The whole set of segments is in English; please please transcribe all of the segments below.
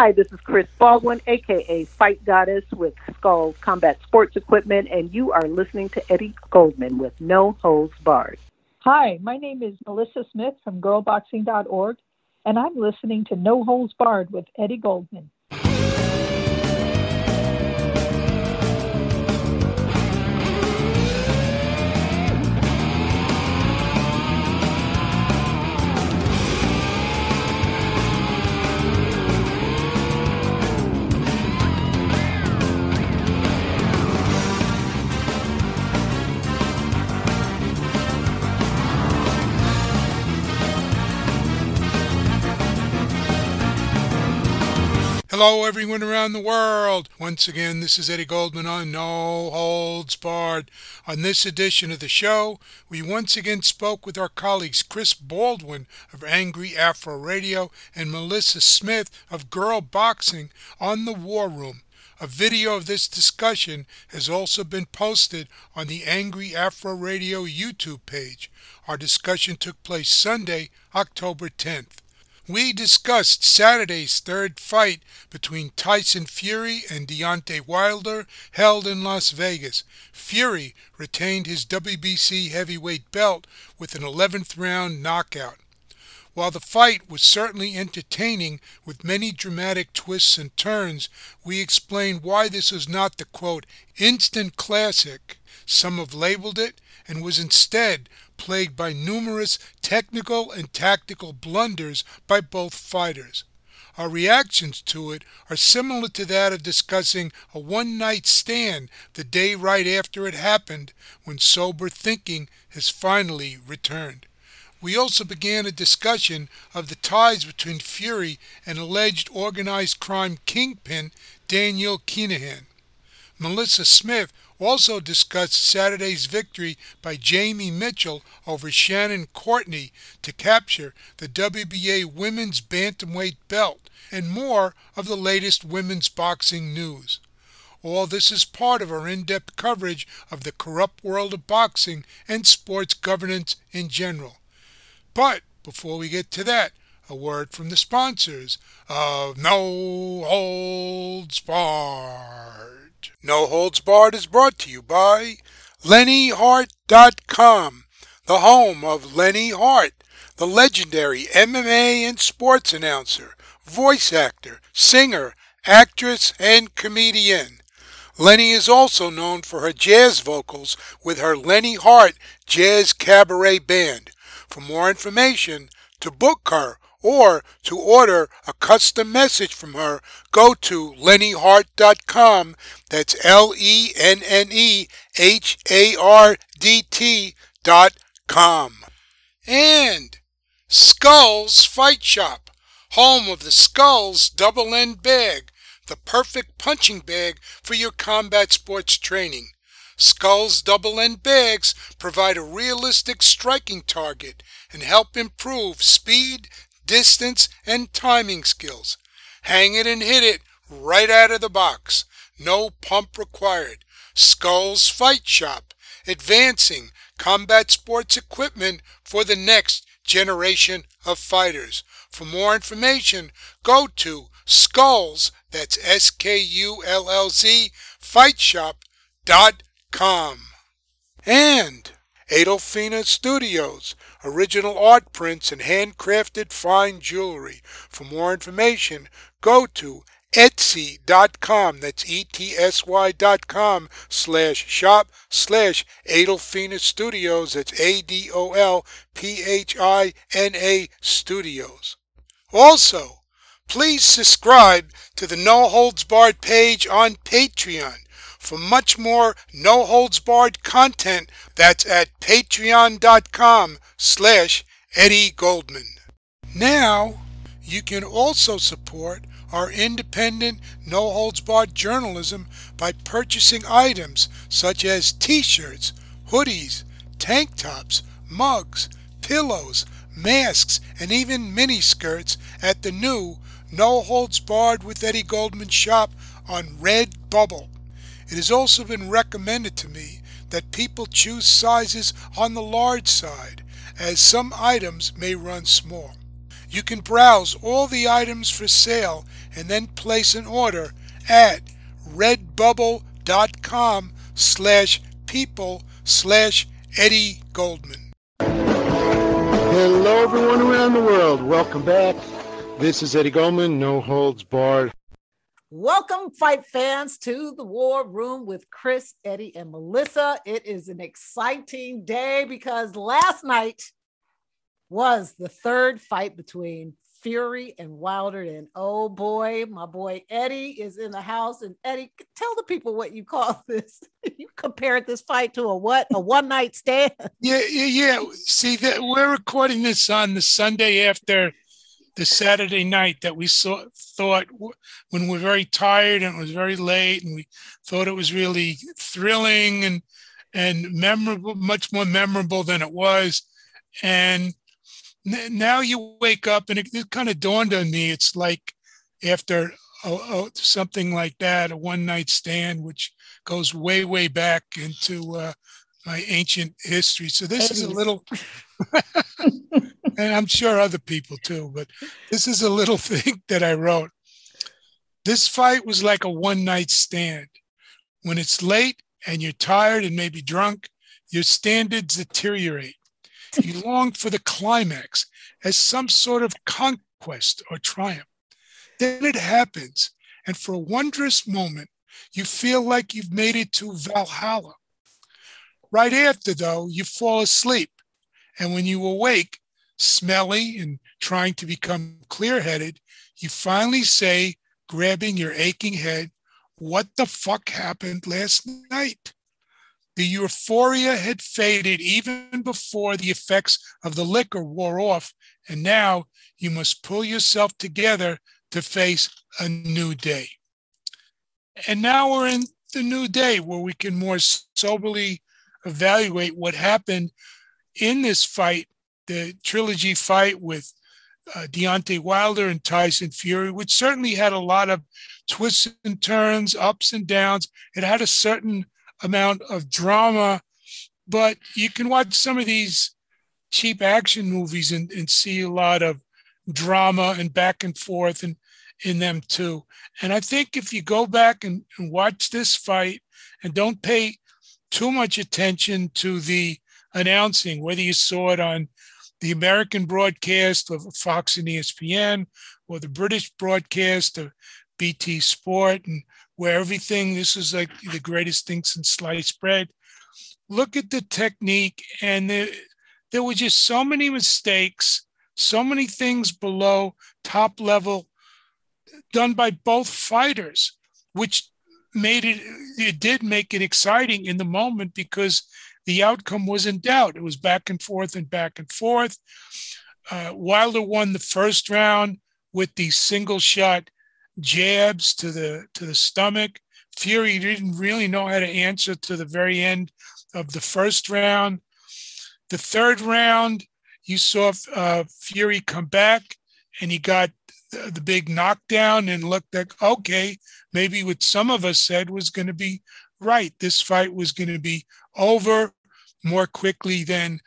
Hi, this is Chris Baldwin, aka Fight Goddess with Skullz Combat Sports Equipment, and you are listening to Eddie Goldman with No Holds Barred. Hi, my name is Melissa Smith from girlboxing.org, and I'm listening to No Holds Barred with Eddie Goldman. Hello, everyone around the world. Once again, this is Eddie Goldman on No Holds Barred. On this edition of the show, we once again spoke with our colleagues Chris Baldwin of Angry Afro Radio and Melissa Smith of Girl Boxing on the War Room. A video of this discussion has also been posted on the Angry Afro Radio YouTube page. Our discussion took place Sunday, October 10th. We discussed Saturday's third fight between Tyson Fury and Deontay Wilder held in Las Vegas. Fury retained his WBC heavyweight belt with an 11th round knockout. While the fight was certainly entertaining with many dramatic twists and turns, we explained why this was not the quote, instant classic some have labeled it, and was instead plagued by numerous technical and tactical blunders by both fighters. Our reactions to it are similar to that of discussing a one night stand the day right after it happened when sober thinking has finally returned. We also began a discussion of the ties between Fury and alleged organized crime kingpin Daniel Kinahan. Melissa Smith also discussed Saturday's victory by Jamie Mitchell over Shannon Courtenay to capture the WBA Women's Bantamweight belt and more of the latest women's boxing news. All this is part of our in depth coverage of the corrupt world of boxing and sports governance in general. But before we get to that, a word from the sponsors of No Holds Barred. No Holds Barred is brought to you by LenneHardt.com, the home of Lenne Hardt, the legendary MMA and sports announcer, voice actor, singer, actress, and comedian. Lenne is also known for her jazz vocals with her Lenne Hardt Jazz Cabaret Band. For more information, to book her or to order a custom message from her, go to lennehardt.com. That's L E N N E H A R D T dot com. And Skullz Fight Shop, home of the Skullz Double End Bag, the perfect punching bag for your combat sports training. Skullz double end bags provide a realistic striking target and help improve speed, distance, and timing skills. Hang it and hit it right out of the box. No pump required. Skullz Fight Shop, advancing combat sports equipment for the next generation of fighters. For more information, go to Skullz, that's S-K-U-L-L-Z, fightshop.com. And Adolphina Studios, original art prints and handcrafted fine jewelry. For more information, go to etsy.com, that's E-T-S-Y dot com, slash shop, slash Adolphina Studios, that's A-D-O-L-P-H-I-N-A Studios. Also, please subscribe to the No Holds Barred page on Patreon for much more no holds barred content that's at patreon.com slash eddie goldman. Now you can also support our independent no holds barred journalism by purchasing items such as t-shirts hoodies tank tops mugs pillows masks and even mini skirts at the new no holds barred with eddie goldman shop on redbubble it has also been recommended to me that people choose sizes on the large side, as some items may run small. You can browse all the items for sale and then place an order at redbubble.com slash people slash Eddie Goldman. Hello, everyone around the world. Welcome back. This is Eddie Goldman, No Holds Barred. Welcome, fight fans, to the War Room with Chris, Eddie, and Melissa. It is an exciting day because last night was the third fight between Fury and Wilder. And oh boy, my boy Eddie is in the house. And Eddie, tell the people what you call this. you compared this fight to a what? A one night stand? Yeah, yeah, yeah. See that we're recording this on the Sunday after the Saturday night that we saw thought when we're very tired and it was very late and we thought it was really thrilling and and memorable, much more memorable than it was. And now you wake up and it, it kind of dawned on me. It's like after something like that, a one night stand, which goes way, way back into uh, my ancient history. So this is a little, and I'm sure other people too, but this is a little thing that I wrote. This fight was like a one night stand. When it's late and you're tired and maybe drunk, your standards deteriorate. You long for the climax as some sort of conquest or triumph. Then it happens, and for a wondrous moment, you feel like you've made it to Valhalla. Right after, though, you fall asleep, and when you awake, smelly and trying to become clear headed, you finally say, grabbing your aching head, What the fuck happened last night? The euphoria had faded even before the effects of the liquor wore off, and now you must pull yourself together to face a new day. And now we're in the new day where we can more soberly evaluate what happened in this fight, the trilogy fight with uh, Deontay Wilder and Tyson Fury, which certainly had a lot of twists and turns, ups and downs. It had a certain amount of drama, but you can watch some of these cheap action movies and, and see a lot of drama and back and forth and in them too. And I think if you go back and, and watch this fight and don't pay too much attention to the announcing, whether you saw it on the American broadcast of Fox and ESPN or the British broadcast of BT Sport and where everything, this is like the greatest thing since sliced bread. Look at the technique, and there, there were just so many mistakes, so many things below top level done by both fighters, which made it, it did make it exciting in the moment because the outcome was in doubt. It was back and forth and back and forth. Uh, Wilder won the first round with the single shot jabs to the to the stomach. Fury didn't really know how to answer to the very end of the first round. The third round, you saw uh, Fury come back and he got the, the big knockdown and looked like, okay, maybe what some of us said was going to be right. This fight was going to be over more quickly than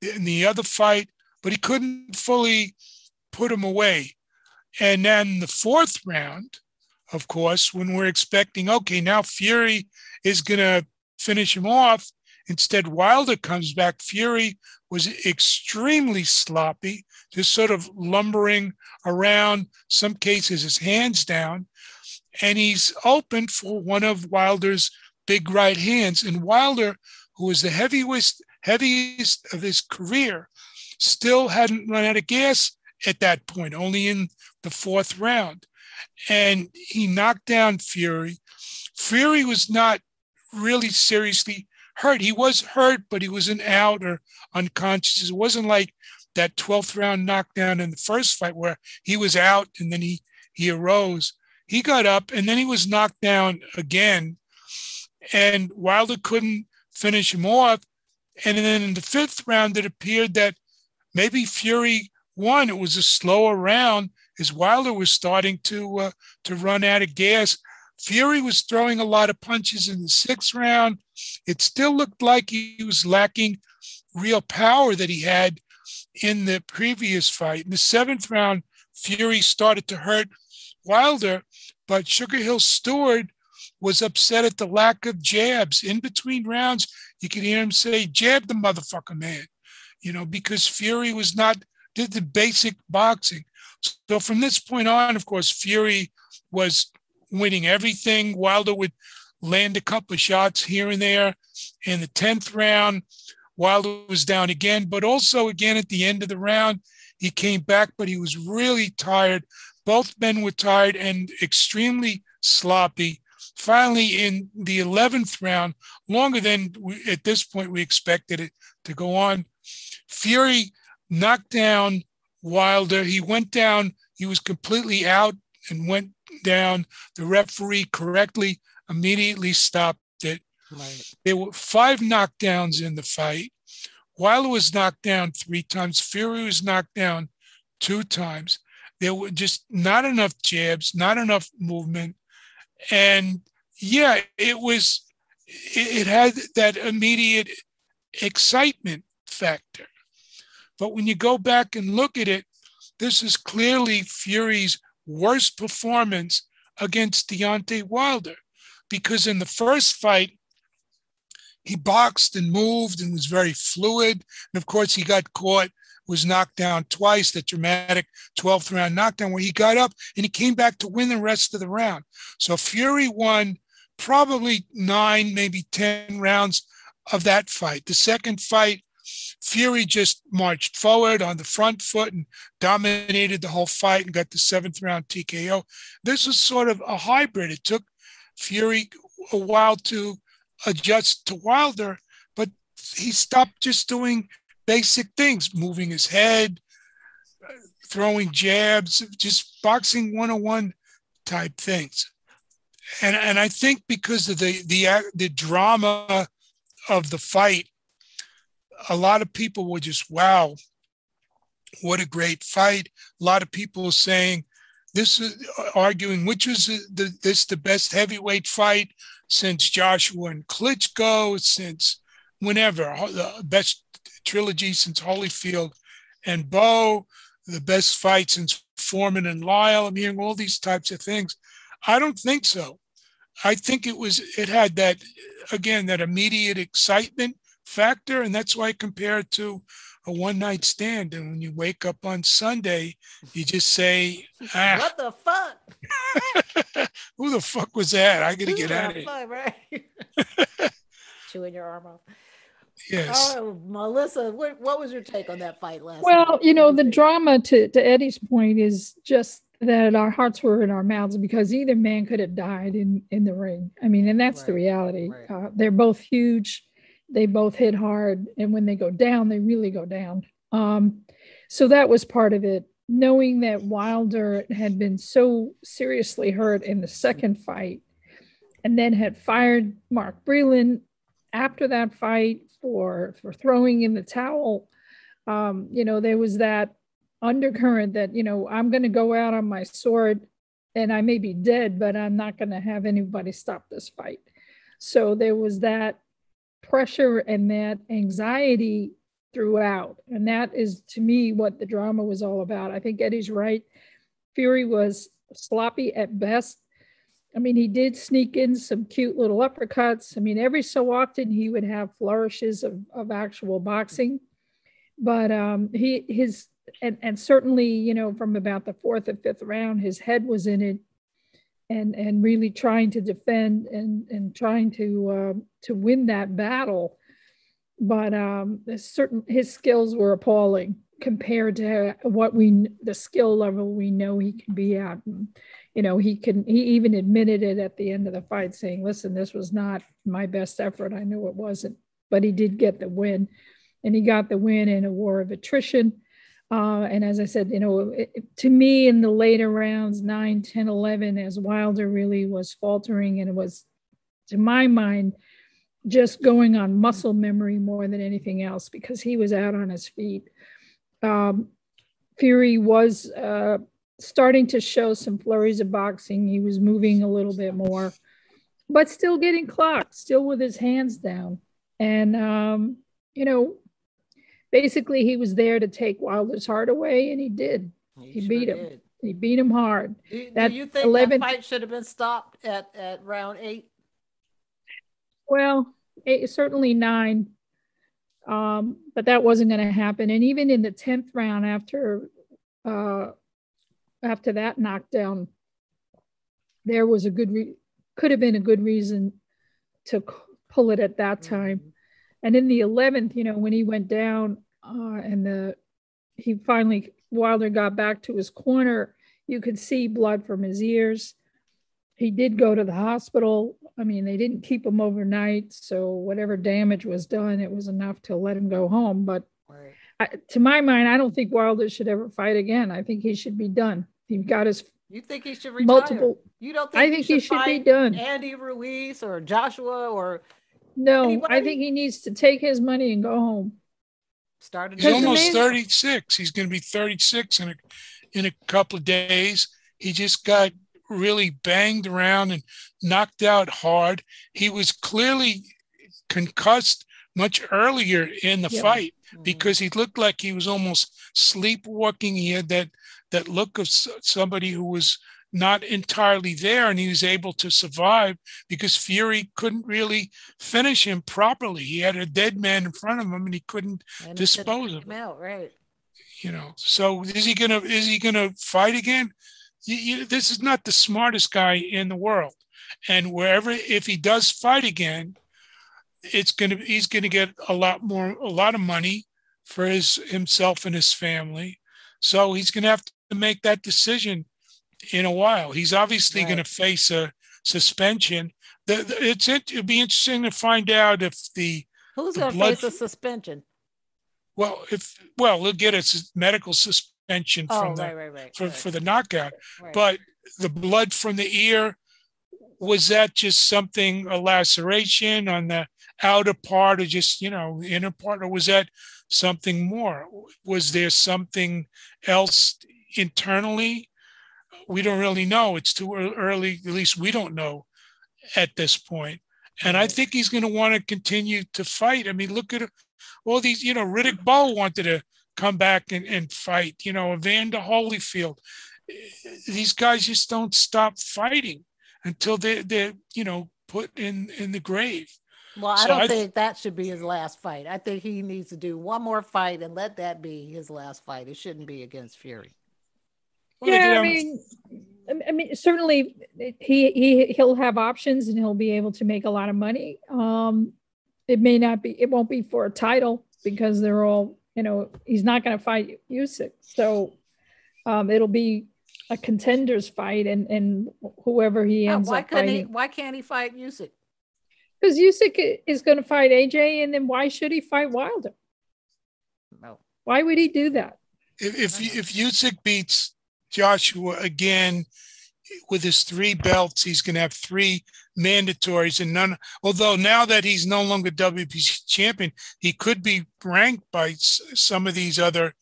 in the other fight, but he couldn't fully put him away. And then the fourth round, of course, when we're expecting, okay, now Fury is going to finish him off. Instead, Wilder comes back. Fury was extremely sloppy, just sort of lumbering around, some cases his hands down. And he's open for one of Wilder's big right hands. And Wilder, who was the heaviest, heaviest of his career, still hadn't run out of gas at that point, only in the fourth round. And he knocked down Fury. Fury was not really seriously hurt. He was hurt, but he wasn't out or unconscious. It wasn't like that 12th round knockdown in the first fight where he was out and then he, he arose. He got up and then he was knocked down again. And Wilder couldn't finish him off. And then in the fifth round, it appeared that maybe Fury won. it was a slower round as Wilder was starting to uh, to run out of gas. Fury was throwing a lot of punches in the sixth round. It still looked like he was lacking real power that he had in the previous fight. In the seventh round, Fury started to hurt Wilder, but SugarHill Steward was upset at the lack of jabs in between rounds. You could hear him say, "Jab the motherfucker, man," you know, because Fury was not did the basic boxing. So from this point on, of course, Fury was winning everything. Wilder would land a couple of shots here and there. In the tenth round, Wilder was down again, but also again at the end of the round, he came back, but he was really tired. Both men were tired and extremely sloppy. Finally, in the 11th round, longer than we, at this point we expected it to go on, Fury knocked down Wilder. He went down, he was completely out and went down. The referee correctly immediately stopped it. Right. There were five knockdowns in the fight. Wilder was knocked down three times. Fury was knocked down two times. There were just not enough jabs, not enough movement. And yeah, it was, it, had that immediate excitement factor. But when you go back and look at it, this is clearly Fury's worst performance against Deontay Wilder. Because in the first fight, he boxed and moved and was very fluid. And of course, he got caught, was knocked down twice, that dramatic 12th round knockdown where he got up and he came back to win the rest of the round. So Fury won probably nine, maybe 10 rounds of that fight. The second fight, Fury just marched forward on the front foot and dominated the whole fight and got the seventh round TKO. This was sort of a hybrid. It took Fury a while to adjust to Wilder, but he stopped just doing basic things, moving his head, throwing jabs, just boxing 101 type things. And, and I think because of the, the, the drama of the fight, a lot of people were just, wow, what a great fight. A lot of people saying, this is arguing which was the, this the best heavyweight fight since Joshua and Klitschko, since whenever, the best trilogy since Holyfield and Bowe, the best fight since Foreman and Lyle. I'm hearing all these types of things. I don't think so. I think it was it had that again that immediate excitement factor, and that's why I compare it to a one night stand. And when you wake up on Sunday, you just say, ah, "What the fuck? Who the fuck was that? I got to get out of here." Right? Chewing your arm off. Yes. Oh, Melissa, what, what was your take on that fight last well, night? you know, the drama to, to Eddie's point is just that our hearts were in our mouths because either man could have died in, in the ring. I mean, and that's right. the reality. Right. Uh, they're both huge they both hit hard and when they go down they really go down um, so that was part of it knowing that wilder had been so seriously hurt in the second fight and then had fired mark breland after that fight for for throwing in the towel um, you know there was that undercurrent that you know i'm going to go out on my sword and i may be dead but i'm not going to have anybody stop this fight so there was that pressure and that anxiety throughout. And that is to me what the drama was all about. I think Eddie's right. Fury was sloppy at best. I mean, he did sneak in some cute little uppercuts. I mean, every so often he would have flourishes of, of actual boxing. But um, he his and, and certainly, you know, from about the fourth or fifth round, his head was in it and and really trying to defend and and trying to uh, to win that battle. But um, certain his skills were appalling compared to what we the skill level we know he can be at. And, you know, he can he even admitted it at the end of the fight, saying, "Listen, this was not my best effort. I knew it wasn't, but he did get the win, and he got the win in a war of attrition." Uh, and as I said, you know, it, to me in the later rounds, 9, 10, 11, as Wilder really was faltering and it was, to my mind, just going on muscle memory more than anything else because he was out on his feet. Um, Fury was uh, starting to show some flurries of boxing. He was moving a little bit more, but still getting clocked, still with his hands down. And, um, you know, basically he was there to take Wilder's heart away, and he did. He, he sure beat him. Did. He beat him hard. Do, that do you think 11, that fight should have been stopped at, at round eight? Well, eight, certainly nine, um, but that wasn't going to happen. And even in the tenth round, after uh, after that knockdown, there was a good re- could have been a good reason to pull it at that time. Mm-hmm. And in the eleventh, you know, when he went down uh, and the he finally Wilder got back to his corner, you could see blood from his ears. He did go to the hospital. I mean, they didn't keep him overnight, so whatever damage was done, it was enough to let him go home. But right. I, to my mind, I don't think Wilder should ever fight again. I think he should be done. He got his. You think he should retire? Multiple. You don't think? I think he should, he should be done. Andy Ruiz or Joshua or. No, anybody? I think he needs to take his money and go home. Started. He's almost thirty six. He's going to be thirty six in a in a couple of days. He just got really banged around and knocked out hard. He was clearly concussed much earlier in the fight mm-hmm. because he looked like he was almost sleepwalking. He had that that look of somebody who was not entirely there and he was able to survive because Fury couldn't really finish him properly. He had a dead man in front of him and he couldn't and dispose of him. Out, right. You know, so is he gonna is he gonna fight again? You, you, this is not the smartest guy in the world, and wherever if he does fight again, it's gonna he's gonna get a lot more a lot of money for his himself and his family. So he's gonna have to make that decision in a while. He's obviously right. going to face a suspension. The, the, it's it'll be interesting to find out if the who's going to face a suspension. Well, if well, he'll get a medical suspension oh, from the right, right, right. For, for the knockout, but the blood from the ear was that just something a laceration on the outer part or just you know inner part or was that something more was there something else internally we don't really know. It's too early. At least we don't know at this point. And I mm-hmm. think he's going to want to continue to fight. I mean, look at all these. You know, Riddick Bowe wanted to come back and, and fight. You know, Evander Holyfield. These guys just don't stop fighting until they they're you know put in in the grave. Well, I don't I think that should be his last fight. I think he needs to do one more fight and let that be his last fight. It shouldn't be against Fury. Well, yeah, I mean, I mean, certainly he he he'll have options and he'll be able to make a lot of money. Um, it may not be, it won't be for a title because they're all, you know, he's not going to fight Usyk, so um, it'll be a contenders fight, and and whoever he ends why up fighting. He, why can't he fight Usyk? Because Usyk is going to fight AJ, and then why should he fight Wilder? No. Why would he do that? If if, if Usyk beats Joshua again with his three belts. He's going to have three mandatories and none. Although now that he's no longer WBC champion, he could be ranked by some of these other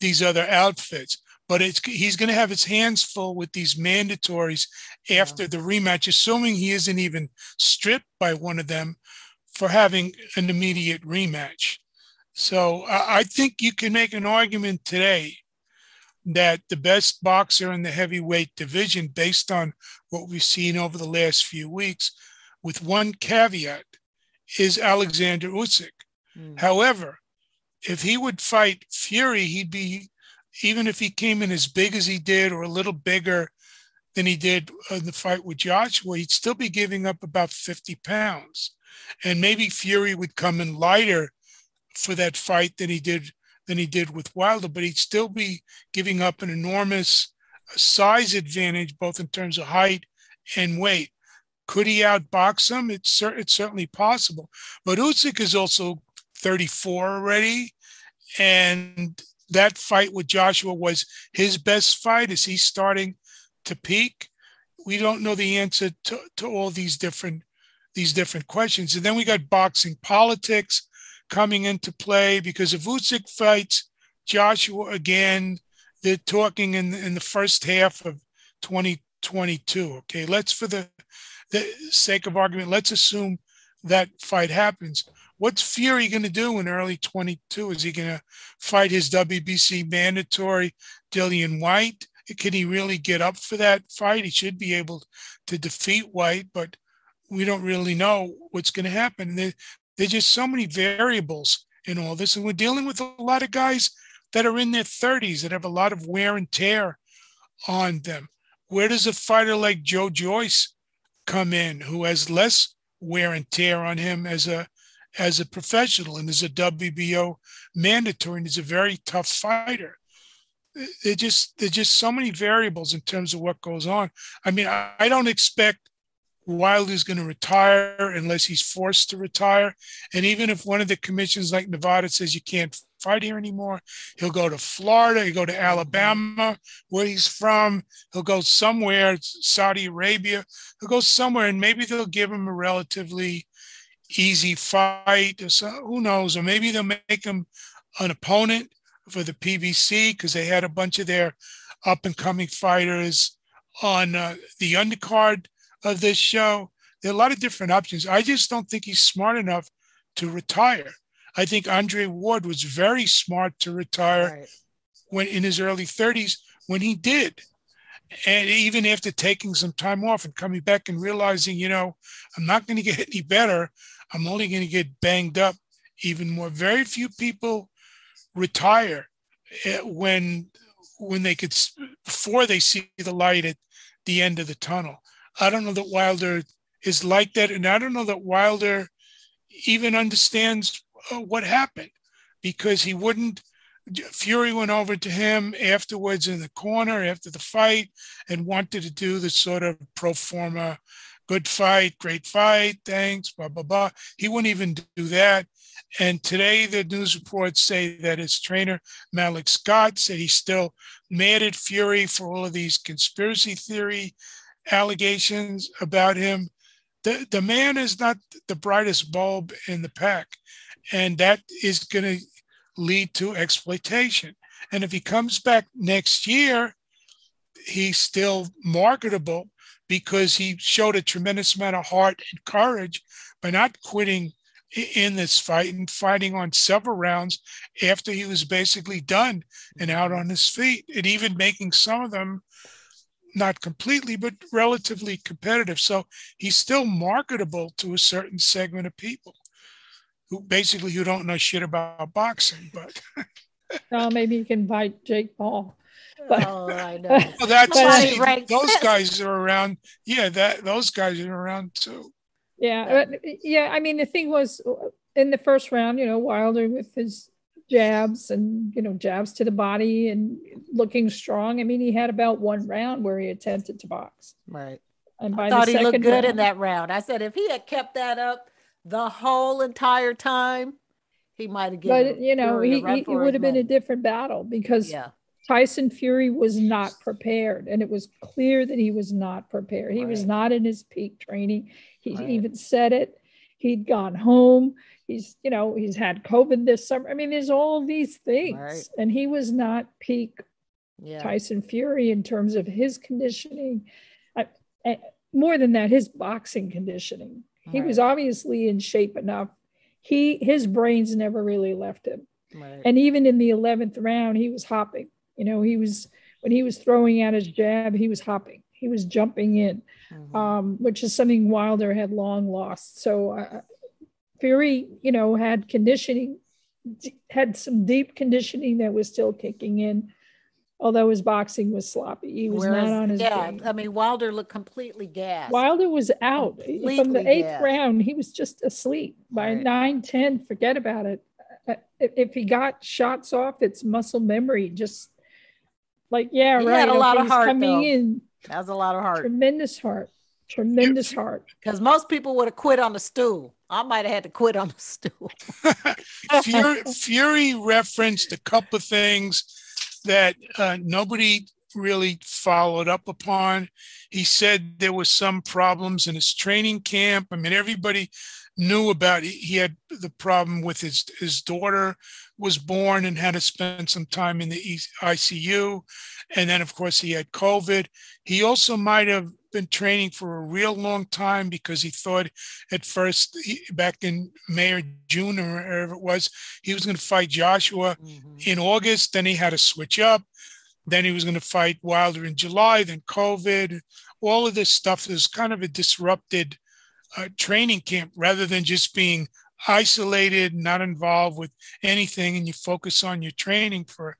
these other outfits. But it's he's going to have his hands full with these mandatories after the rematch, assuming he isn't even stripped by one of them for having an immediate rematch. So I think you can make an argument today that the best boxer in the heavyweight division, based on what we've seen over the last few weeks, with one caveat, is Alexander Usyk. Mm. However, if he would fight Fury, he'd be, even if he came in as big as he did or a little bigger than he did in the fight with Joshua, he'd still be giving up about 50 pounds. And maybe Fury would come in lighter for that fight than he did than he did with Wilder, but he'd still be giving up an enormous uh, size advantage, both in terms of height and weight. Could he outbox him? It's, it's certainly possible. But Usyk is also 34 already. And that fight with Joshua was his best fight. Is he starting to peak? We don't know the answer to, to all these different these different questions. And then we got boxing politics coming into play because if Usyk fights Joshua again, they're talking in in the first half of 2022. Okay, let's for the the sake of argument, let's assume that fight happens. What's Fury going to do in early 22? Is he going to fight his WBC mandatory Dillian Whyte? Can he really get up for that fight? He should be able to defeat Whyte, but we don't really know what's going to happen. There, there's just so many variables in all this. And we're dealing with a lot of guys that are in their 30s that have a lot of wear and tear on them. Where does a fighter like Joe Joyce come in who has less wear and tear on him as a as a professional and as a WBO mandatory and is a very tough fighter? There just there's just so many variables in terms of what goes on. I mean, I, I don't expect Wilder's going to retire unless he's forced to retire. And even if one of the commissions like Nevada says you can't fight here anymore, he'll go to Florida, he'll go to Alabama, where he's from, he'll go somewhere, Saudi Arabia, he'll go somewhere, and maybe they'll give him a relatively easy fight, or so, who knows, or maybe they'll make him an opponent for the PBC because they had a bunch of their up and coming fighters on uh, the undercard of this show. There are a lot of different options. I just don't think he's smart enough to retire. I think Andre Ward was very smart to retire right. when in his early 30s when he did. And even after taking some time off and coming back and realizing, you know, I'm not going to get any better. I'm only going to get banged up even more. Very few people retire eh, when when they could before they see the light at the end of the tunnel. I don't know that Wilder is like that. And I don't know that Wilder even understands uh, what happened because he wouldn't. Fury went over to him afterwards in the corner after the fight and wanted to do the sort of pro forma good fight, great fight, thanks, blah, blah, blah. He wouldn't even do that. And today, the news reports say that his trainer, Malik Scott, said he's still mad at Fury for all of these conspiracy theory allegations about him. The, the man is not the brightest bulb in the pack, and that is going to lead to exploitation. And if he comes back next year, he's still marketable because he showed a tremendous amount of heart and courage by not quitting in this fight and fighting on several rounds after he was basically done and out on his feet, and even making some of them not completely, but relatively competitive. So he's still marketable to a certain segment of people who basically who don't know shit about boxing. But well, maybe you can invite Jake Paul. But, oh, I know. well, that's see, those guys are around. Yeah, that those guys are around too. Yeah, yeah. I mean, the thing was uh, in the first round, you know, Wilder with his jabs and you know jabs to the body and looking strong. I mean, he had about one round where he attempted to box. Right. And by I thought he looked good round, in that round. I said if he had kept that up the whole entire time, he might have given. But you know, he, he it would have been a different battle because yeah. Tyson Fury was not prepared, and it was clear that he was not prepared. He right. was not in his peak training. He right. even said it. He'd gone home he's you know he's had covid this summer i mean there's all these things right. and he was not peak yeah. tyson fury in terms of his conditioning I, I, more than that his boxing conditioning he was obviously in shape enough he his brains never really left him and even in the 11th round he was hopping you know he was when he was throwing out his jab he was hopping he was jumping in mm-hmm. um, which is something wilder had long lost so uh, Fury, you know, had conditioning, had some deep conditioning that was still kicking in, although his boxing was sloppy. He was Whereas, not on his yeah. Game. I mean, Wilder looked completely gassed. Wilder was out completely from the eighth gassed. round. He was just asleep by right. nine, ten. Forget about it. Uh, if he got shots off, it's muscle memory. Just like yeah, he right. Had a lot of heart coming though. in. That's a lot of heart. Tremendous heart. Tremendous heart. Because most people would have quit on the stool. I might have had to quit on the stool. Fury, Fury, referenced a couple of things that uh, nobody really followed up upon. He said there was some problems in his training camp. I mean, everybody knew about he had the problem with his his daughter was born and had to spend some time in the ICU, and then of course he had COVID. He also might have been training for a real long time because he thought at first, he, back in May or June or wherever it was, he was going to fight Joshua mm-hmm. in August. Then he had to switch up. Then he was going to fight Wilder in July. Then COVID. All of this stuff is kind of a disrupted uh, training camp rather than just being isolated, not involved with anything, and you focus on your training for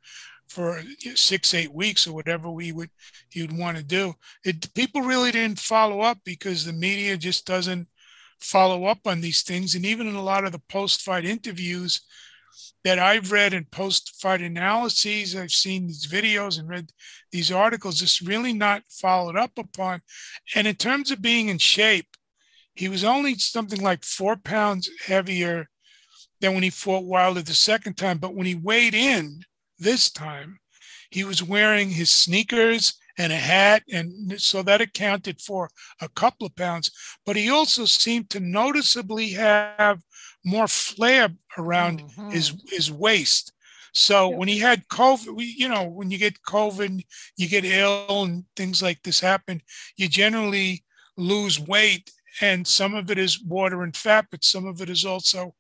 for six, eight weeks or whatever we would you'd want to do. It people really didn't follow up because the media just doesn't follow up on these things. And even in a lot of the post-fight interviews that I've read and post-fight analyses, I've seen these videos and read these articles, it's really not followed up upon. And in terms of being in shape, he was only something like four pounds heavier than when he fought Wilder the second time. But when he weighed in this time, he was wearing his sneakers and a hat. And so that accounted for a couple of pounds. But he also seemed to noticeably have more flare around mm-hmm. his, his waist. So when he had COVID, you know, when you get COVID, you get ill and things like this happen, you generally lose weight and some of it is water and fat, but some of it is also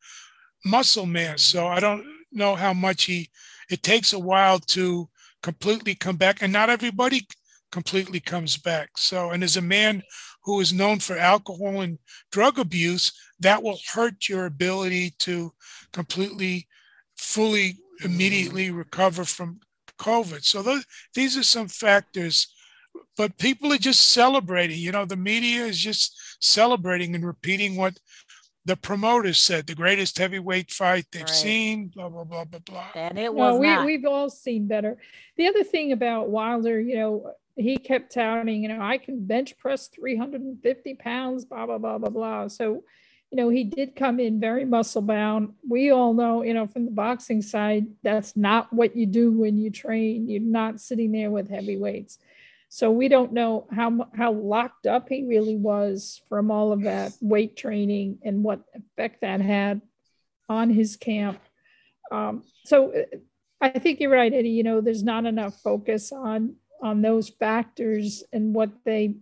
muscle mass. So I don't know how much he. It takes a while to completely come back, and not everybody completely comes back. So, and as a man who is known for alcohol and drug abuse, that will hurt your ability to completely, fully, immediately recover from COVID. So those, these are some factors but people are just celebrating. You know, the media is just celebrating and repeating what the promoters said the greatest heavyweight fight they've right. seen, blah blah blah blah blah. And it was. Well, we we've all seen better. The other thing about Wilder, you know, he kept touting, you know, I can bench press 350 pounds, blah blah blah blah blah. So, you know, he did come in very muscle bound. We all know, you know, from the boxing side, that's not what you do when you train. You're not sitting there with heavy weights. So we don't know how how locked up he really was from all of that weight training and what effect that had on his camp. Um, so uh, I think you're right, Eddie. You know, there's not enough focus on on those factors and what they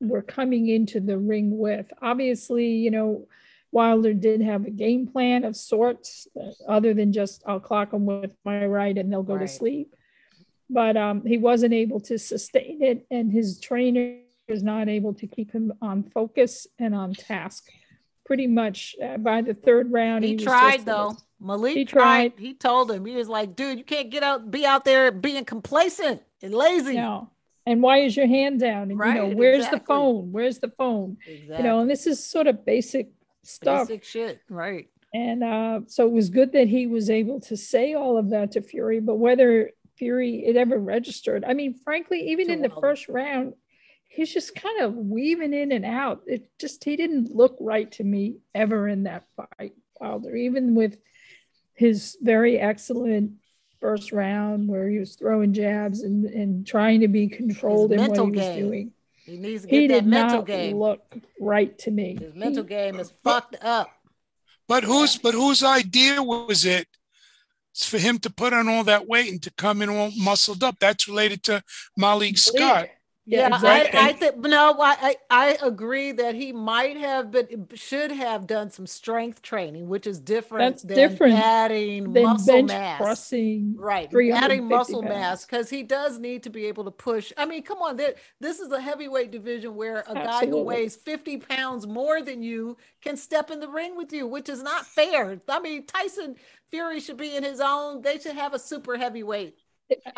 were coming into the ring with. Obviously, you know, Wilder did have a game plan of sorts, uh, other than just I'll clock them with my right and they'll go right. to sleep but um, he wasn't able to sustain it, and his trainer was not able to keep him on focus and on task. Pretty much uh, by the third round, he, he tried though. Malik he tried. tried. He told him he was like, "Dude, you can't get out, be out there being complacent and lazy." No. And why is your hand down? And right, you know, where's exactly. the phone? Where's the phone? Exactly. You know, and this is sort of basic stuff. Basic shit, right? And uh, so it was good that he was able to say all of that to Fury, but whether Fury it ever registered. I mean, frankly, even in the first round, he's just kind of weaving in and out. It just he didn't look right to me ever in that fight, Wilder. Even with his very excellent first round where he was throwing jabs and, and trying to be controlled in what he was game. doing. He needs to get he that mental game. Look right to me. His mental he, game is fucked up. But whose but whose idea was it for him to put on all that weight and to come in all muscled up. That's related to Malik Scott. Yeah, yeah exactly. I, I think no, I I agree that he might have, but should have done some strength training, which is different That's than different adding than muscle bench mass. Pressing right, adding muscle pounds. mass because he does need to be able to push. I mean, come on, this is a heavyweight division where a Absolutely. guy who weighs fifty pounds more than you can step in the ring with you, which is not fair. I mean, Tyson Fury should be in his own. They should have a super heavyweight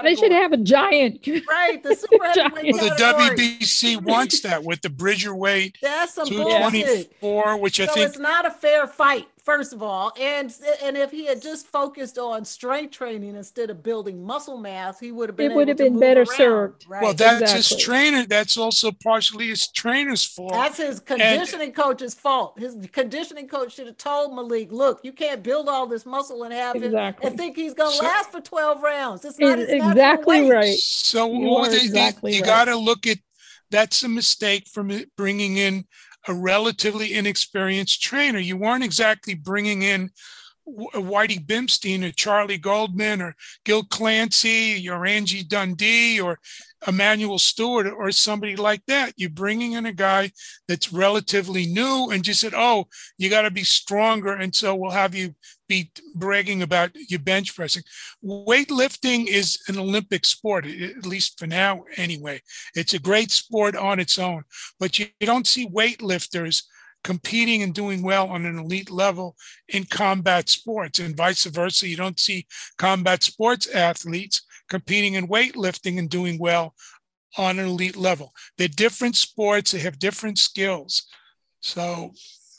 they should have a giant. Right. The super well, the WBC wants that with the Bridgerweight. That's some 224, bullshit. which I so think it's not a fair fight first of all. And and if he had just focused on strength training instead of building muscle mass, he would have been. It would have been better around. served. Right. Well, that's exactly. his trainer. That's also partially his trainer's fault. That's his conditioning and, coach's fault. His conditioning coach should have told Malik, "Look, you can't build all this muscle and have exactly. it and think he's going to so, last for twelve rounds. It's not his exactly right. So you, exactly you right. got to look at that's a mistake from bringing in a relatively inexperienced trainer. You weren't exactly bringing in Whitey Bimstein or Charlie Goldman or Gil Clancy or Angie Dundee or Emanuel Steward or somebody like that. You're bringing in a guy that's relatively new and just said, oh, you got to be stronger. And so we'll have you be bragging about your bench pressing. Weightlifting is an Olympic sport, at least for now, anyway. It's a great sport on its own, but you don't see weightlifters competing and doing well on an elite level in combat sports and vice versa. You don't see combat sports athletes competing in weightlifting and doing well on an elite level. They're different sports, they have different skills. So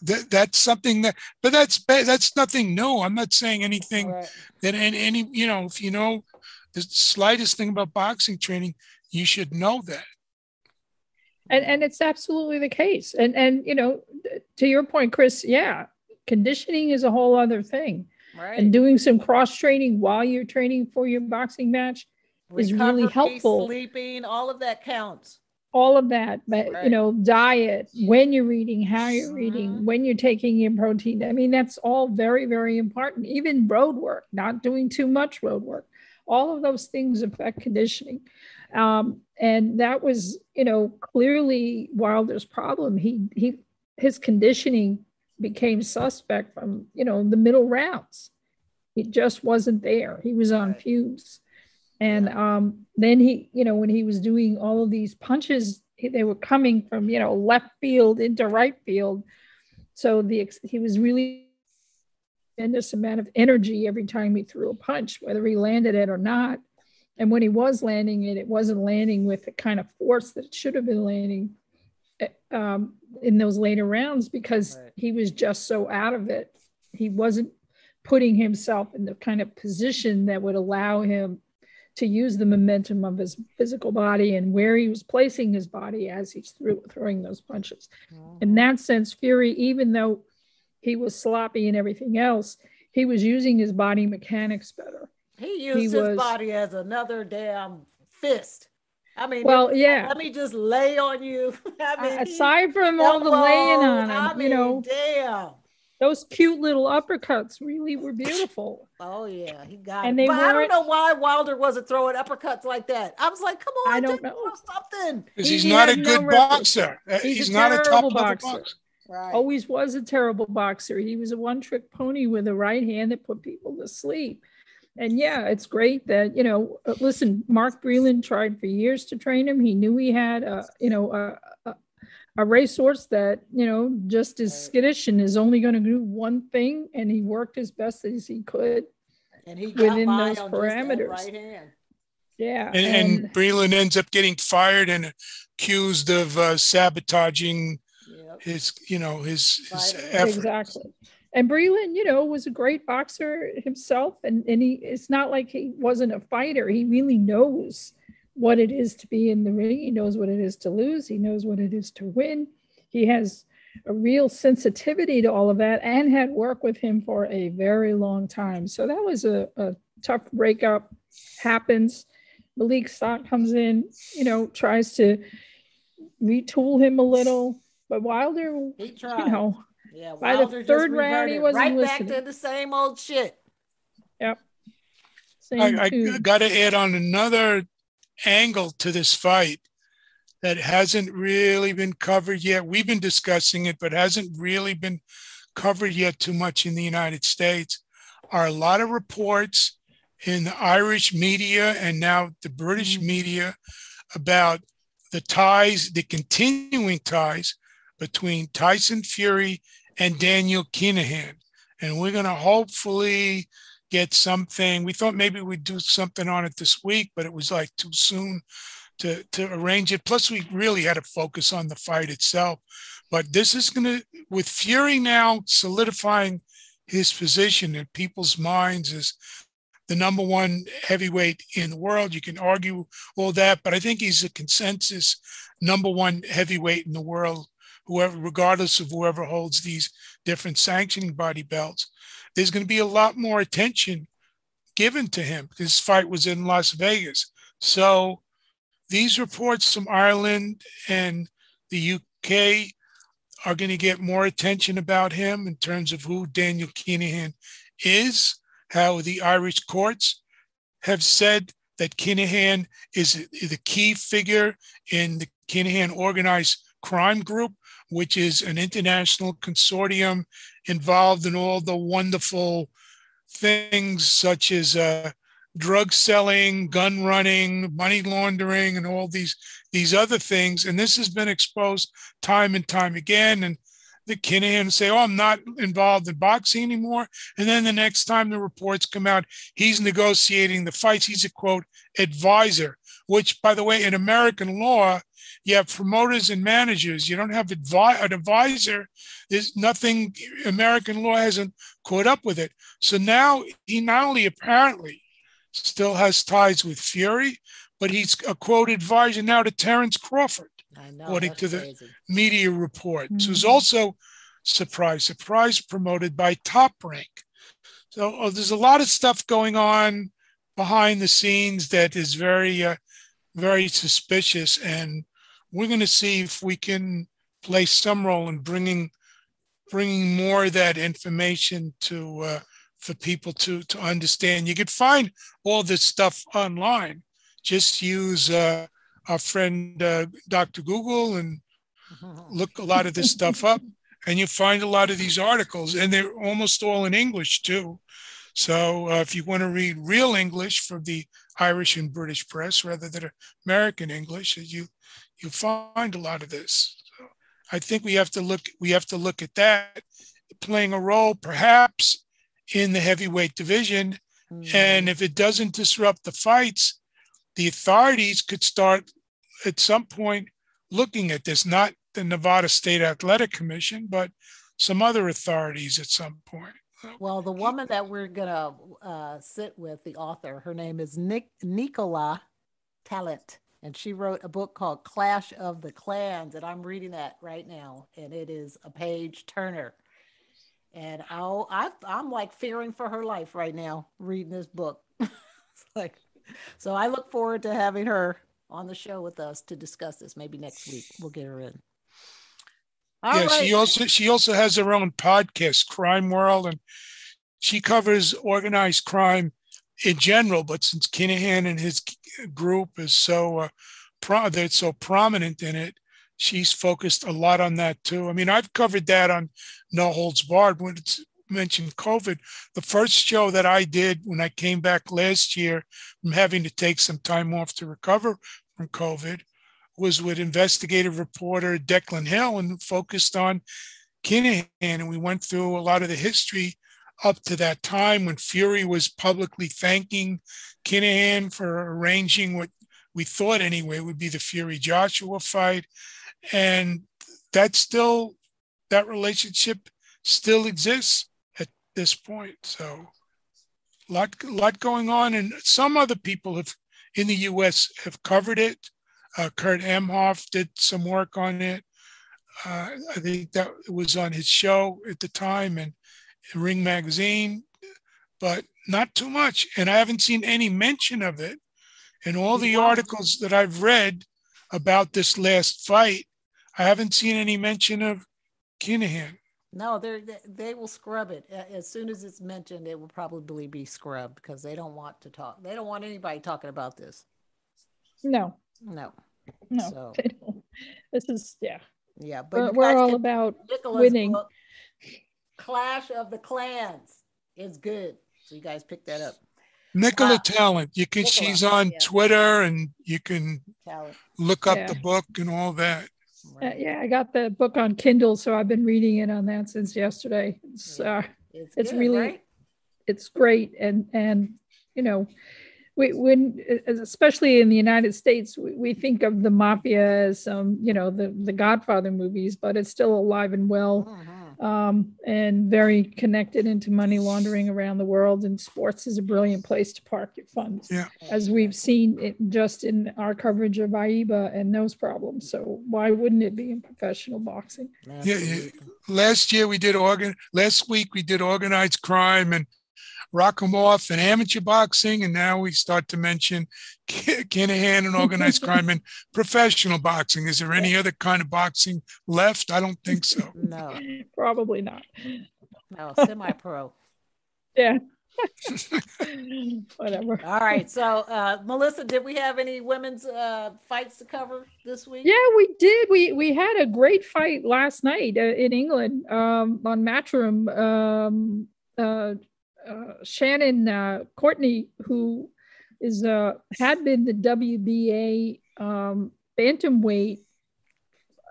that, that's something that, but that's that's nothing new. I'm not saying anything right. that any, you know, if you know the slightest thing about boxing training, you should know that and and it's absolutely the case. And and you know to your point chris yeah conditioning is a whole other thing. Right. and doing some cross training while you're training for your boxing match is really helpful. sleeping all of that counts. All of that. But right. you know diet when you're eating how you're eating mm-hmm. when you're taking your protein. I mean that's all very very important. Even road work not doing too much road work. All of those things affect conditioning. Um, and that was, you know, clearly Wilder's problem. He he his conditioning became suspect from, you know, the middle rounds. He just wasn't there. He was on fumes. And um, then he, you know, when he was doing all of these punches, they were coming from, you know, left field into right field. So the he was really tremendous amount of energy every time he threw a punch, whether he landed it or not. And when he was landing it, it wasn't landing with the kind of force that it should have been landing eh, um, in those later rounds because right. he was just so out of it. He wasn't putting himself in the kind of position that would allow him to use the momentum of his physical body and where he was placing his body as he's threw, throwing those punches. Mm-hmm. In that sense, Fury, even though he was sloppy and everything else, he was using his body mechanics better. He used he his was, body as another damn fist. I mean, well, yeah. Let me just lay on you. I mean, aside from all the laying on him, I mean, you know, damn. Those cute little uppercuts really were beautiful. Oh yeah, he got and it. They but I don't know why Wilder wasn't throwing uppercuts like that. I was like, come on, I don't know something. Because he's he not a good no boxer. Uh, he's, he's a not a top boxer. boxer. Right. Always was a terrible boxer. He was a one-trick pony with a right hand that put people to sleep and yeah, it's great that you know. Uh, listen, Mark Breland tried for years to train him. He knew he had a you know a, a, a racehorse that you know just is skittish and is only going to do one thing, and he worked as best as he could and he within those parameters. Right yeah, and, and, and Breland ends up getting fired and accused of uh, sabotaging yep. his you know his, his effort. Exactly and Breland, you know, was a great boxer himself. And, and he, it's not like he wasn't a fighter. He really knows what it is to be in the ring. He knows what it is to lose. He knows what it is to win. He has a real sensitivity to all of that and had worked with him for a very long time. So that was a, a tough breakup. Happens. Malik Scott comes in, you know, tries to retool him a little. But Wilder, you know, yeah, by Wilder the third round, he wasn't right listening. back to the same old shit. Yep. Same I, I got to add on another angle to this fight that hasn't really been covered yet. We've been discussing it, but hasn't really been covered yet too much in the United States. Are a lot of reports in the Irish media and now the British mm-hmm. media about the ties, the continuing ties between Tyson Fury and Daniel Kinahan. And we're going to hopefully get something. We thought maybe we'd do something on it this week, but it was like too soon to, to arrange it. Plus, we really had to focus on the fight itself. But this is going to, with Fury now solidifying his position in people's minds as the number one heavyweight in the world. You can argue all that, but I think he's a consensus number one heavyweight in the world whoever, regardless of whoever holds these different sanctioning body belts, there's going to be a lot more attention given to him. This fight was in Las Vegas. So these reports from Ireland and the UK are going to get more attention about him in terms of who Daniel Kinahan is, how the Irish courts have said that Kinahan is the key figure in the Kinahan organized crime group, which is an international consortium involved in all the wonderful things such as uh, drug selling, gun running, money laundering, and all these these other things. And this has been exposed time and time again. And the Kinahan say, "Oh, I'm not involved in boxing anymore," and then the next time the reports come out, he's negotiating the fights. He's a quote advisor, which, by the way, in American law, you have promoters and managers. You don't have advi- an advisor. There's nothing. American law hasn't caught up with it. So now he not only apparently still has ties with Fury, but he's a quote advisor now to Terrence Crawford, know, according to the crazy. media report. Mm-hmm. So it's also surprise, surprise promoted by Top Rank. So oh, there's a lot of stuff going on behind the scenes that is very, uh, very suspicious, and we're going to see if we can play some role in bringing, bringing more of that information to. Uh, for people to to understand. You could find all this stuff online. Just use uh, our friend uh, Dr. Google and look a lot of this stuff up, and you find a lot of these articles, and they're almost all in English too. So uh, if you want to read real English from the Irish and British press rather than American English, you you find a lot of this. So I think we have to look we have to look at that playing a role perhaps in the heavyweight division. Mm-hmm. And if it doesn't disrupt the fights, the authorities could start at some point looking at this, not the Nevada State Athletic Commission, but some other authorities at some point. Well, the woman that we're going to uh, sit with, the author, her name is Nick, Nicola Tallant. And she wrote a book called Clash of the Clans. And I'm reading that right now. And it is a page turner. And I, I'm like fearing for her life right now reading this book. like, so I look forward to having her on the show with us to discuss this. Maybe next week we'll get her in. All yeah, right. she also she also has her own podcast, Crime World, and she covers organized crime in general. But since Kinahan and his group is so uh, pro- they're so prominent in it, she's focused a lot on that too. I mean, I've covered that on No Holds Barred when it's mentioned COVID. The first show that I did when I came back last year from having to take some time off to recover from COVID was with investigative reporter Declan Hill and focused on Kinahan. And we went through a lot of the history up to that time when Fury was publicly thanking Kinahan for arranging what we thought anyway would be the Fury Joshua fight. And that still, that relationship still exists at this point. So a lot, lot going on. And some other people have in the US have covered it. Uh, Kurt Emhoff did some work on it. Uh, I think that was on his show at the time and Ring Magazine, but not too much. And I haven't seen any mention of it. In all the articles that I've read about this last fight, I haven't seen any mention of Kinahan. No, they they will scrub it as soon as it's mentioned. It will probably be scrubbed because they don't want to talk. They don't want anybody talking about this. No, no, no. So. This is yeah, yeah. But we're, we're all about Nicholas winning. Book, Clash of the Clans is good. So you guys pick that up. Nicola uh, Tallant. You can. Nicola, she's on yeah. Twitter, and you can Tallant. look up yeah. the book and all that. Uh, yeah, I got the book on Kindle, so I've been reading it on that since yesterday. It's uh, it's, it's good, really right? it's great, and and you know, we when especially in the United States, we, we think of the mafia as um you know the the Godfather movies, but it's still alive and well. Uh-huh um, and very connected into money laundering around the world. And sports is a brilliant place to park your funds, yeah. as we've seen it just in our coverage of AIBA and those problems. So why wouldn't it be in professional boxing? Yeah, yeah. Last year we did organ. Last week we did organized crime and rock them off in amateur boxing, and now we start to mention Kinahan and organized crime and professional boxing. Is there any other kind of boxing left? I don't think so. No, probably not. No, semi-pro. Yeah. Whatever. All right. So, uh, Melissa, did we have any women's uh, fights to cover this week? Yeah, we did. We we had a great fight last night uh, in England um, on Matchroom. Um, uh, Shannon uh, Courtenay, who is uh, had been the WBA um, bantamweight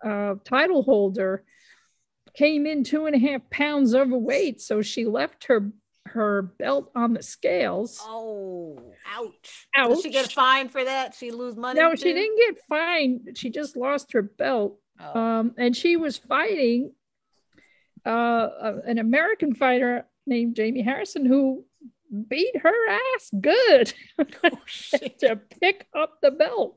uh, title holder, came in two and a half pounds overweight, so she left her her belt on the scales. Oh, ouch. Ouch. Did she get fined for that? She lose money? No, too? she didn't get fined. She just lost her belt. Oh. Um, and she was fighting uh, an American fighter named Jamie Harrison who beat her ass good Oh, shit. to pick up the belt.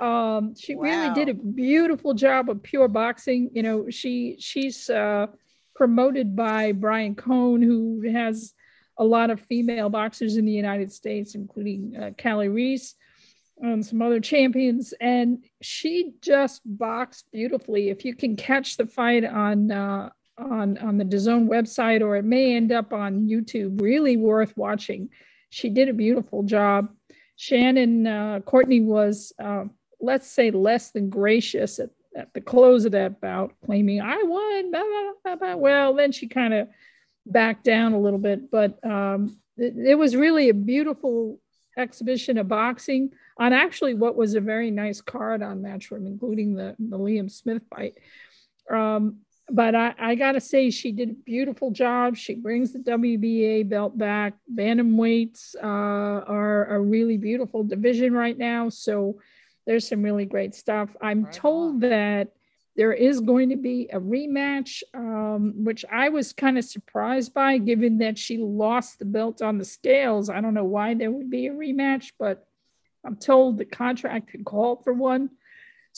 Um, she really did a beautiful job of pure boxing. You know, she she's uh, promoted by Brian Cohn, who has a lot of female boxers in the United States, including uh, Kali Reis and some other champions. And she just boxed beautifully. If you can catch the fight on uh, on on the DAZN website, or it may end up on YouTube, really worth watching. She did a beautiful job. Shannon uh, Courtenay was, uh, let's say, less than gracious at, at the close of that bout, claiming I won. Blah, blah, blah. Well, then she kind of backed down a little bit, but um, it, it was really a beautiful exhibition of boxing on actually what was a very nice card on Matchroom, including the, the Liam Smith fight. Um, but I, I got to say, she did a beautiful job. She brings the WBA belt back. Bantamweights uh, are a really beautiful division right now. So there's some really great stuff. I'm Right told on. that there is going to be a rematch, um, which I was kind of surprised by, given that she lost the belt on the scales. I don't know why there would be a rematch, but I'm told the contract had called for one.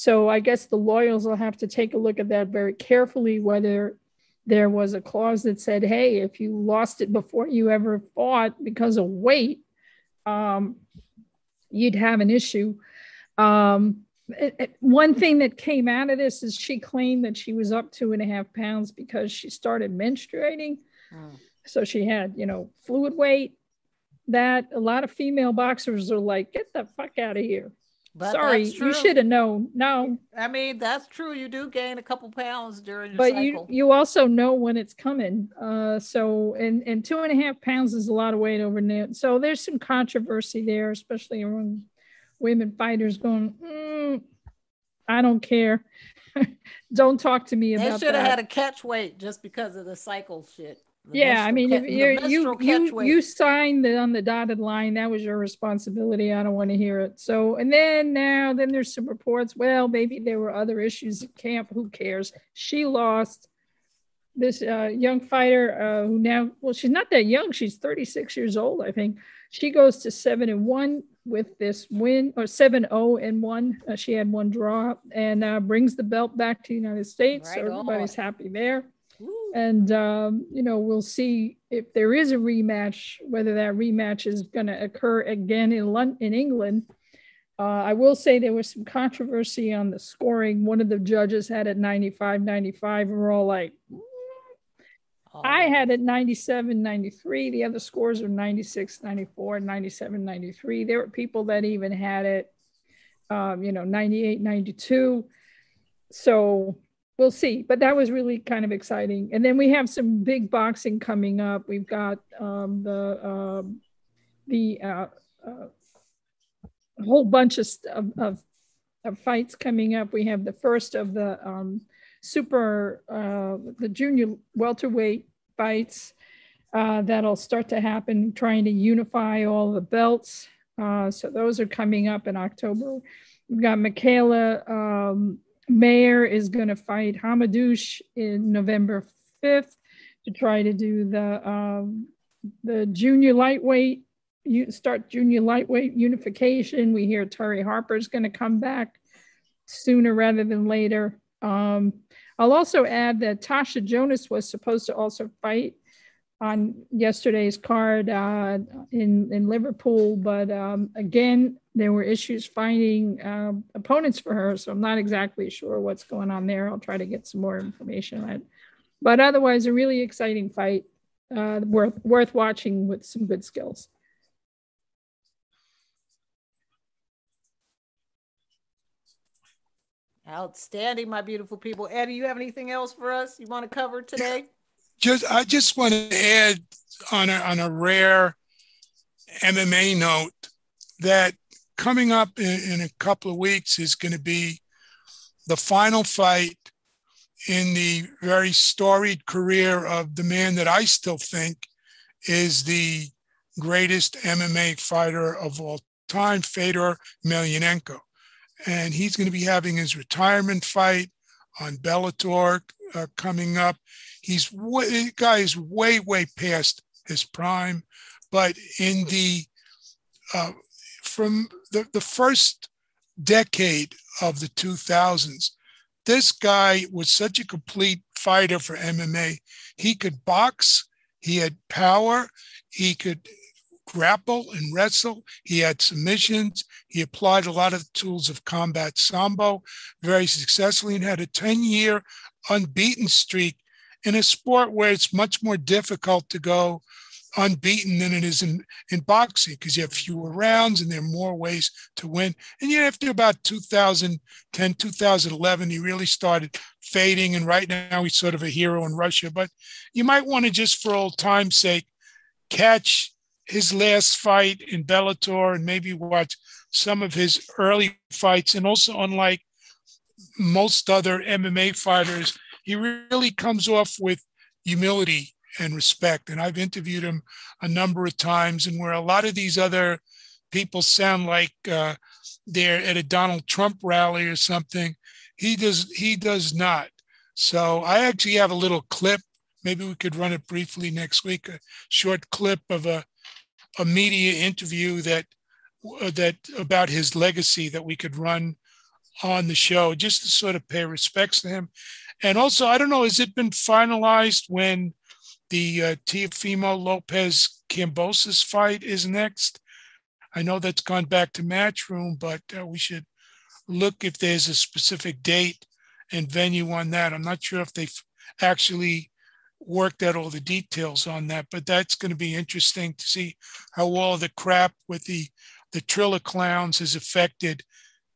So I guess the lawyers will have to take a look at that very carefully, whether there was a clause that said, hey, if you lost it before you ever fought because of weight, um, you'd have an issue. Um, it- it- one thing that came out of this is she claimed that she was up two and a half pounds because she started menstruating. Mm. So she had, you know, fluid weight. That a lot of female boxers are like, get the fuck out of here. But Sorry, you should have known. No, I mean, that's true. You do gain a couple pounds during your but cycle. you you also know when it's coming. Uh, so and and two and a half pounds is a lot of weight over there. So there's some controversy there, especially around women fighters going, "Mm, I don't care. don't talk to me they about They should have had a catch weight just because of the cycle shit. The yeah, I mean, ca- you're, you you you signed it on the dotted line. That was your responsibility. I don't want to hear it. So, and then now, then there's some reports. Well, maybe there were other issues at camp. Who cares? She lost this uh, young fighter uh, who now, well, she's not that young. She's 36 years old, I think. She goes to seven and one with this win, or seven zero and one. Uh, she had one draw and uh, brings the belt back to the United States. Right so everybody's on. happy there And um, you know we'll see if there is a rematch whether that rematch is going to occur again in London in England. Uh, I will say there was some controversy on the scoring. One of the judges had it 95 95 and we're all like Oh, I had it 97 93 the other scores are 96 94 97 93 there were people that even had it um, you know 98 92 so we'll see but that was really kind of exciting. And then we have some big boxing coming up. We've got um, the um, the uh, uh, whole bunch of, of, of fights coming up. We have the first of the um, super uh, the junior welterweight fights uh, that'll start to happen trying to unify all the belts. Uh, so those are coming up in october. We've got Mikaela um, Mayer is going to fight Hamadouche in November 5th to try to do the um, the junior lightweight you start junior lightweight unification. We hear Terri Harper is going to come back sooner rather than later. Um, I'll also add that Tasha Jonas was supposed to also fight on yesterday's card uh, in in Liverpool, but um, again there were issues finding uh, opponents for her, so I'm not exactly sure what's going on there. I'll try to get some more information on it. But otherwise, a really exciting fight uh, worth worth watching with some good skills. Outstanding, my beautiful people. Eddie, you have anything else for us you want to cover today? Just I just want to add on a on a rare MMA note that coming up in, in a couple of weeks is going to be the final fight in the very storied career of the man that I still think is the greatest MMA fighter of all time, Fedor Emelianenko. And he's going to be having his retirement fight on Bellator uh, coming up. He's way, guy is way, way past his prime, but in the uh, from the, the first decade of the 2000s, this guy was such a complete fighter for MMA. He could box, he had power, he could grapple and wrestle, he had submissions, he applied a lot of the tools of combat sambo very successfully and had a 10 year unbeaten streak in a sport where it's much more difficult to go unbeaten than it is in, in boxing because you have fewer rounds and there are more ways to win. And yet, after about 2010, 2011, he really started fading. And right now, he's sort of a hero in Russia. But you might want to just, for old time's sake, catch his last fight in Bellator and maybe watch some of his early fights. And also, unlike most other MMA fighters, he really comes off with humility and respect. And I've interviewed him a number of times, and where a lot of these other people sound like uh, they're at a Donald Trump rally or something, he does he does not. So I actually have a little clip. Maybe we could run it briefly next week. A short clip of a a media interview that uh, that about his legacy that we could run on the show just to sort of pay respects to him. And also, I don't know, has it been finalized when the uh, Teofimo Lopez Kambosos fight is next. I know that's gone back to Matchroom, but uh, we should look if there's a specific date and venue on that. I'm not sure if they've actually worked out all the details on that, but that's going to be interesting to see how all the crap with the the Triller clowns has affected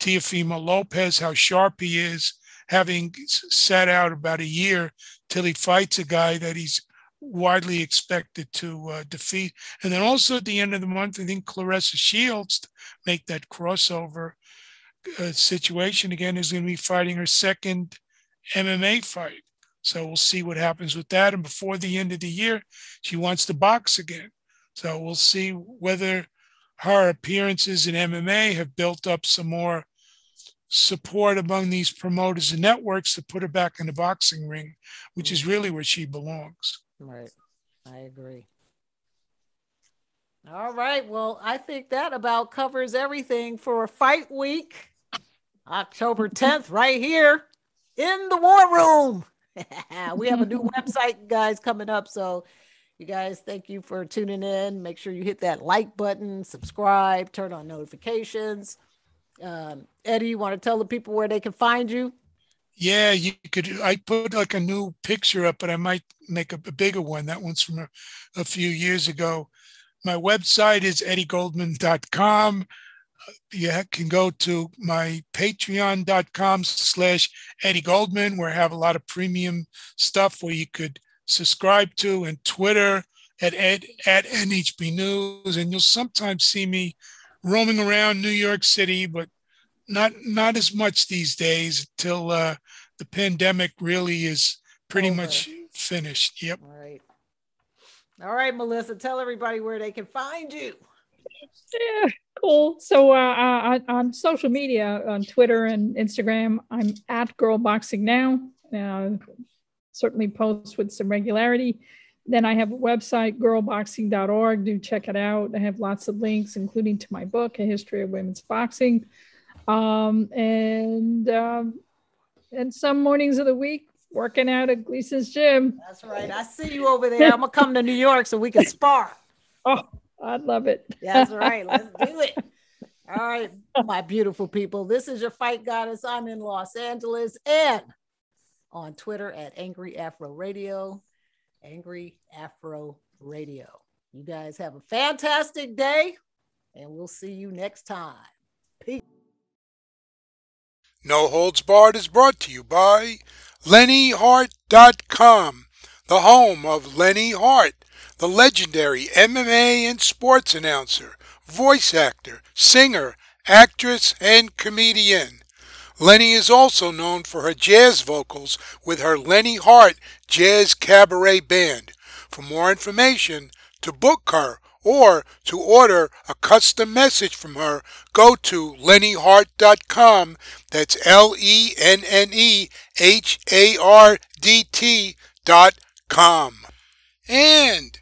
Teofimo Lopez, how sharp he is, having sat out about a year till he fights a guy that he's widely expected to uh, defeat. And then also at the end of the month, I think Claressa Shields make that crossover uh, situation again is going to be fighting her second MMA fight. So we'll see what happens with that. And before the end of the year, she wants to box again. So we'll see whether her appearances in MMA have built up some more support among these promoters and networks to put her back in the boxing ring, which is really where she belongs. Right. I agree. All right. Well, I think that about covers everything for Fight Week, October 10th, right here in the War Room. we have a new website, guys, coming up. So, you guys, thank you for tuning in. Make sure you hit that like button, subscribe, turn on notifications. Um, Eddie, you want to tell the people where they can find you? Yeah, you could. I put like a new picture up, but I might make a, a bigger one. That one's from a, a, few years ago. My website is eddiegoldman.com. You can go to my patreon.com slash Eddie Goldman, where I have a lot of premium stuff where you could subscribe to, and Twitter at ed, at NHB News. And you'll sometimes see me roaming around New York City, but not not as much these days until uh, the pandemic really is pretty Over. much finished. Yep. All right. All right, Melissa, tell everybody where they can find you. Yeah, cool. So uh, uh, on social media, on Twitter and Instagram, I'm at Girl Boxing Now. Uh, certainly post with some regularity. Then I have a website, girlboxing.org. Do check it out. I have lots of links, including to my book, A History of Women's Boxing. Um, and um, and some mornings of the week working out at Gleason's gym. That's right. I see you over there. I'm gonna come to New York so we can spar. oh, I'd love it. That's right. Let's do it. All right, my beautiful people. This is your fight goddess. I'm in Los Angeles and on Twitter at Angry Afro Radio, Angry Afro Radio. You guys have a fantastic day, and we'll see you next time. Peace. No Holds Barred is brought to you by LenneHardt.com, the home of Lenne Hardt, the legendary MMA and sports announcer, voice actor, singer, actress, and comedian. Lenne is also known for her jazz vocals with her Lenne Hardt Jazz Cabaret Band. For more information, to book her, or to order a custom message from her, go to lennehardt.com. That's L E N N E H A R D T dot com. And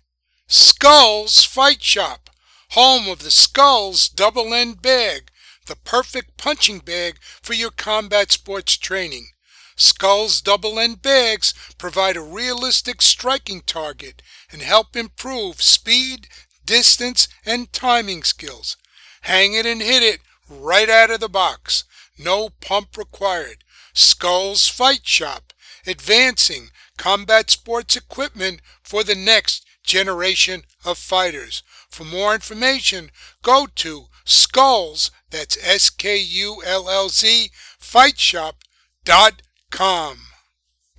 Skullz Fight Shop, home of the Skullz Double End Bag the perfect punching bag for your combat sports training. Skullz double end bags provide a realistic striking target and help improve speed, distance, and timing skills. Hang it and hit it right out of the box. No pump required. Skullz Fight Shop, advancing combat sports equipment for the next generation of fighters. For more information, go to Skullz, that's S-K-U-L-L-Z, fightshop.com.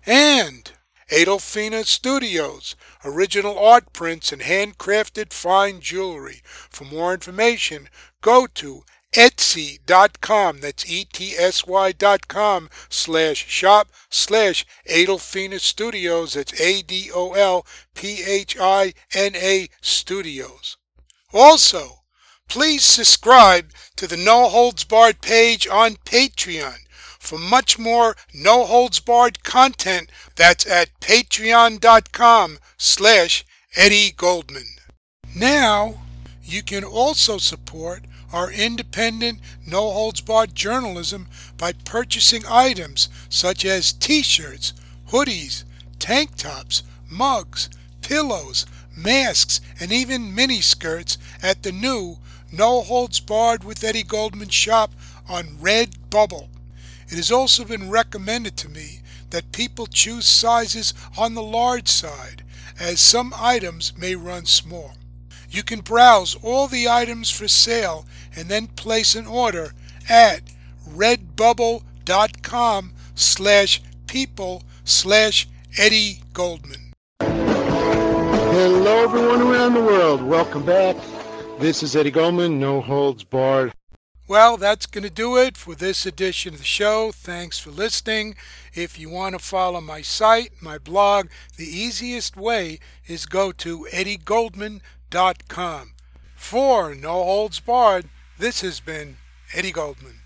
And Adolphina Studios, original art prints and handcrafted fine jewelry. For more information, go to etsy.com, that's E-T-S-Y dot com, slash shop, slash Adolphina Studios, that's A-D-O-L-P-H-I-N-A Studios. Also, please subscribe to the No Holds Barred page on Patreon for much more No Holds Barred content that's at patreon.com slash Eddie Goldman. Now, you can also support our independent No Holds Barred journalism by purchasing items such as t-shirts, hoodies, tank tops, mugs, pillows, masks, and even mini skirts at the new No Holds Barred with Eddie Goldman shop on Redbubble. It has also been recommended to me that people choose sizes on the large side, as some items may run small. You can browse all the items for sale and then place an order at redbubble.com slash people slash Eddie Goldman. Hello, everyone around the world. Welcome back. This is Eddie Goldman, No Holds Barred. Well, that's going to do it for this edition of the show. Thanks for listening. If you want to follow my site, my blog, the easiest way is go to eddiegoldman.com. For No Holds Barred, this has been Eddie Goldman.